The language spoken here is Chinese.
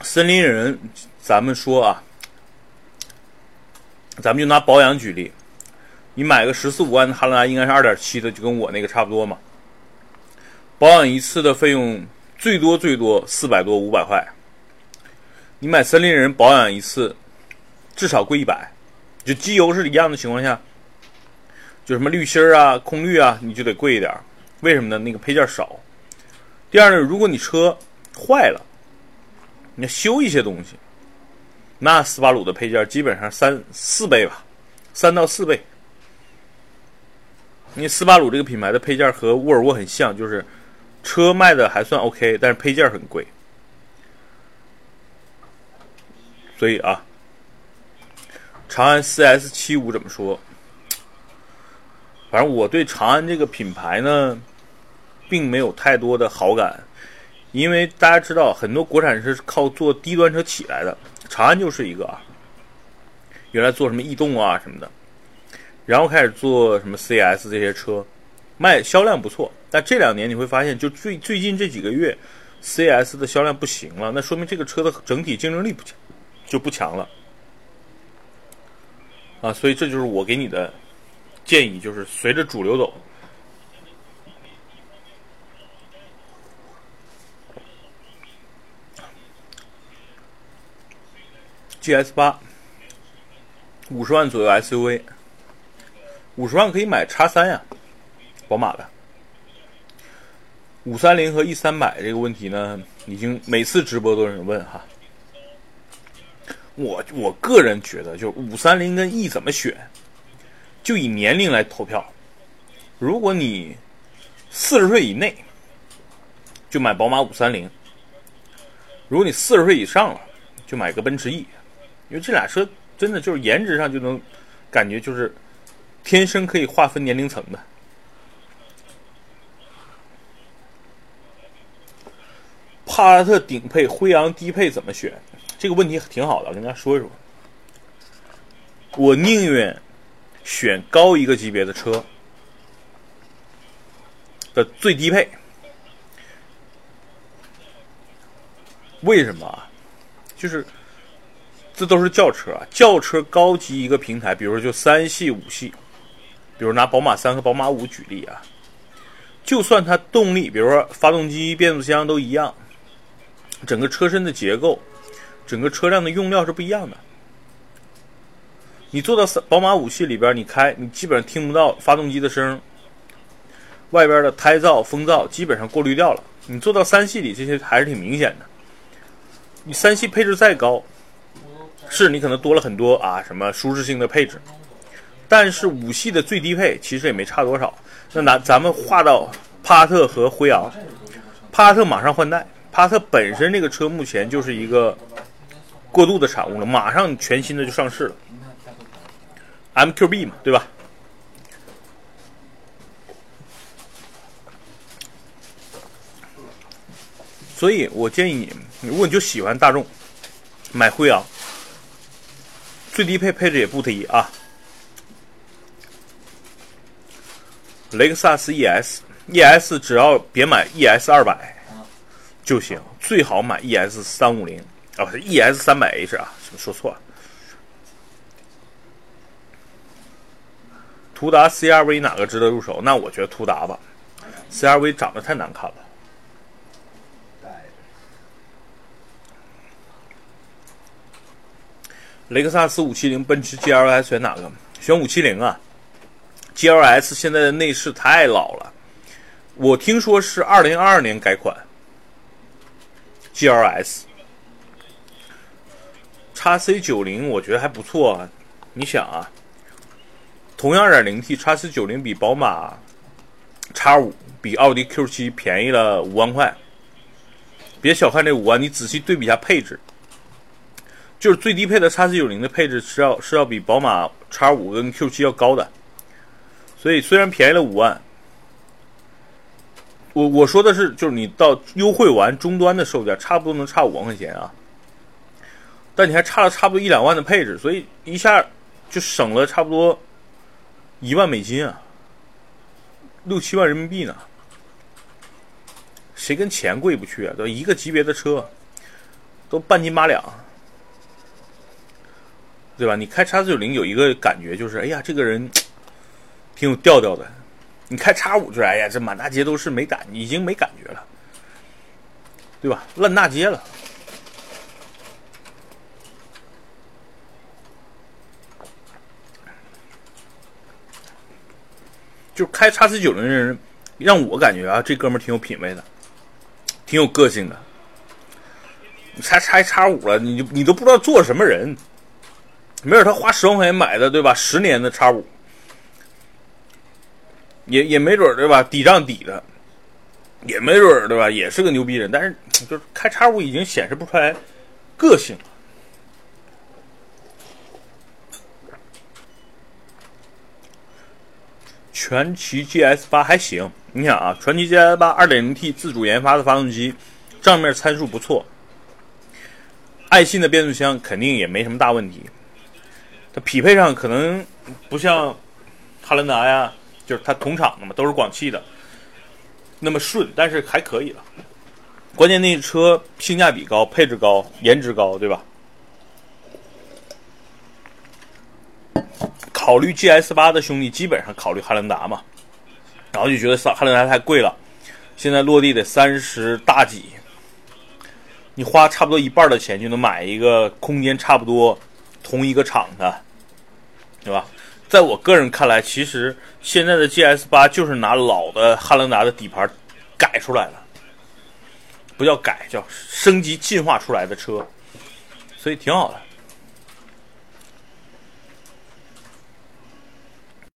森林人，咱们说啊，咱们就拿保养举例，你买个十四五万的汉兰达，应该是二点七的，就跟我那个差不多嘛。保养一次的费用最多最多四百多五百块，你买森林人保养一次至少贵一百，就机油是一样的情况下，就什么滤芯啊、空滤啊，你就得贵一点。为什么呢？那个配件少。第二呢，如果你车坏了，你要修一些东西，那斯巴鲁的配件基本上三四倍吧，三到四倍。因为斯巴鲁这个品牌的配件和沃尔沃很像，就是车卖的还算 OK，但是配件很贵。所以啊，长安 CS 七五怎么说？反正我对长安这个品牌呢，并没有太多的好感，因为大家知道，很多国产车是靠做低端车起来的，长安就是一个啊。原来做什么逸动啊什么的，然后开始做什么 CS 这些车，卖销量不错，但这两年你会发现，就最最近这几个月，CS 的销量不行了，那说明这个车的整体竞争力不强，就不强了。啊，所以这就是我给你的。建议就是随着主流走。GS 八，五十万左右 SUV，五十万可以买叉三呀，宝马的。五三零和 E 三百这个问题呢，已经每次直播都有人问哈。我我个人觉得，就五三零跟 E 怎么选？就以年龄来投票，如果你四十岁以内，就买宝马五三零；如果你四十岁以上了，就买个奔驰 E，因为这俩车真的就是颜值上就能感觉就是天生可以划分年龄层的。帕萨特顶配、辉昂低配怎么选？这个问题挺好的，我跟大家说一说。我宁愿。选高一个级别的车的最低配，为什么？就是这都是轿车啊，轿车高级一个平台，比如说就三系、五系，比如拿宝马三和宝马五举例啊，就算它动力，比如说发动机、变速箱都一样，整个车身的结构、整个车辆的用料是不一样的。你坐到三宝马五系里边，你开，你基本上听不到发动机的声，外边的胎噪、风噪基本上过滤掉了。你坐到三系里，这些还是挺明显的。你三系配置再高，是你可能多了很多啊，什么舒适性的配置，但是五系的最低配其实也没差多少。那咱咱们划到帕萨特和辉昂，帕萨特马上换代，帕萨特本身这个车目前就是一个过渡的产物了，马上全新的就上市了。MQB 嘛，对吧？所以我建议你，如果你就喜欢大众，买辉昂，最低配配置也不低啊。雷克萨斯 ES，ES 只要别买 ES 二百就行，最好买 ES 三五零啊，不是 ES 三百 H 啊，是不是说错了？途达 CRV 哪个值得入手？那我觉得途达吧，CRV 长得太难看了。雷克萨斯五七零、奔驰 GLS 选哪个？选五七零啊！GLS 现在的内饰太老了，我听说是二零二二年改款。GLS 叉 C 九零我觉得还不错啊，你想啊。同样二点零 T 叉 C 九零比宝马叉五比奥迪 Q 七便宜了五万块，别小看这五万，你仔细对比一下配置，就是最低配的叉 C 九零的配置是要是要比宝马叉五跟 Q 七要高的，所以虽然便宜了五万，我我说的是就是你到优惠完终端的售价差不多能差五万块钱啊，但你还差了差不多一两万的配置，所以一下就省了差不多。一万美金啊，六七万人民币呢？谁跟钱过意不去啊？都一个级别的车，都半斤八两，对吧？你开叉四九零有一个感觉就是，哎呀，这个人挺有调调的。你开叉五就，哎呀，这满大街都是，没感，已经没感觉了，对吧？烂大街了。就开叉四九零的人，让我感觉啊，这哥们挺有品位的，挺有个性的。才拆叉五了，你你都不知道做什么人，没准他花十万块钱买的，对吧？十年的叉五，也也没准对吧？抵账抵的，也没准对吧？也是个牛逼人，但是就是开叉五已经显示不出来个性了。传奇 GS 八还行，你想啊，传奇 GS 八二点零 T 自主研发的发动机，账面参数不错。爱信的变速箱肯定也没什么大问题，它匹配上可能不像汉兰达呀，就是它同厂的嘛，都是广汽的，那么顺，但是还可以了。关键那车性价比高，配置高，颜值高，对吧？考虑 GS 八的兄弟基本上考虑汉兰达嘛，然后就觉得汉兰达太贵了，现在落地得三十大几。你花差不多一半的钱就能买一个空间差不多同一个厂的，对吧？在我个人看来，其实现在的 GS 八就是拿老的汉兰达的底盘改出来的，不叫改，叫升级进化出来的车，所以挺好的。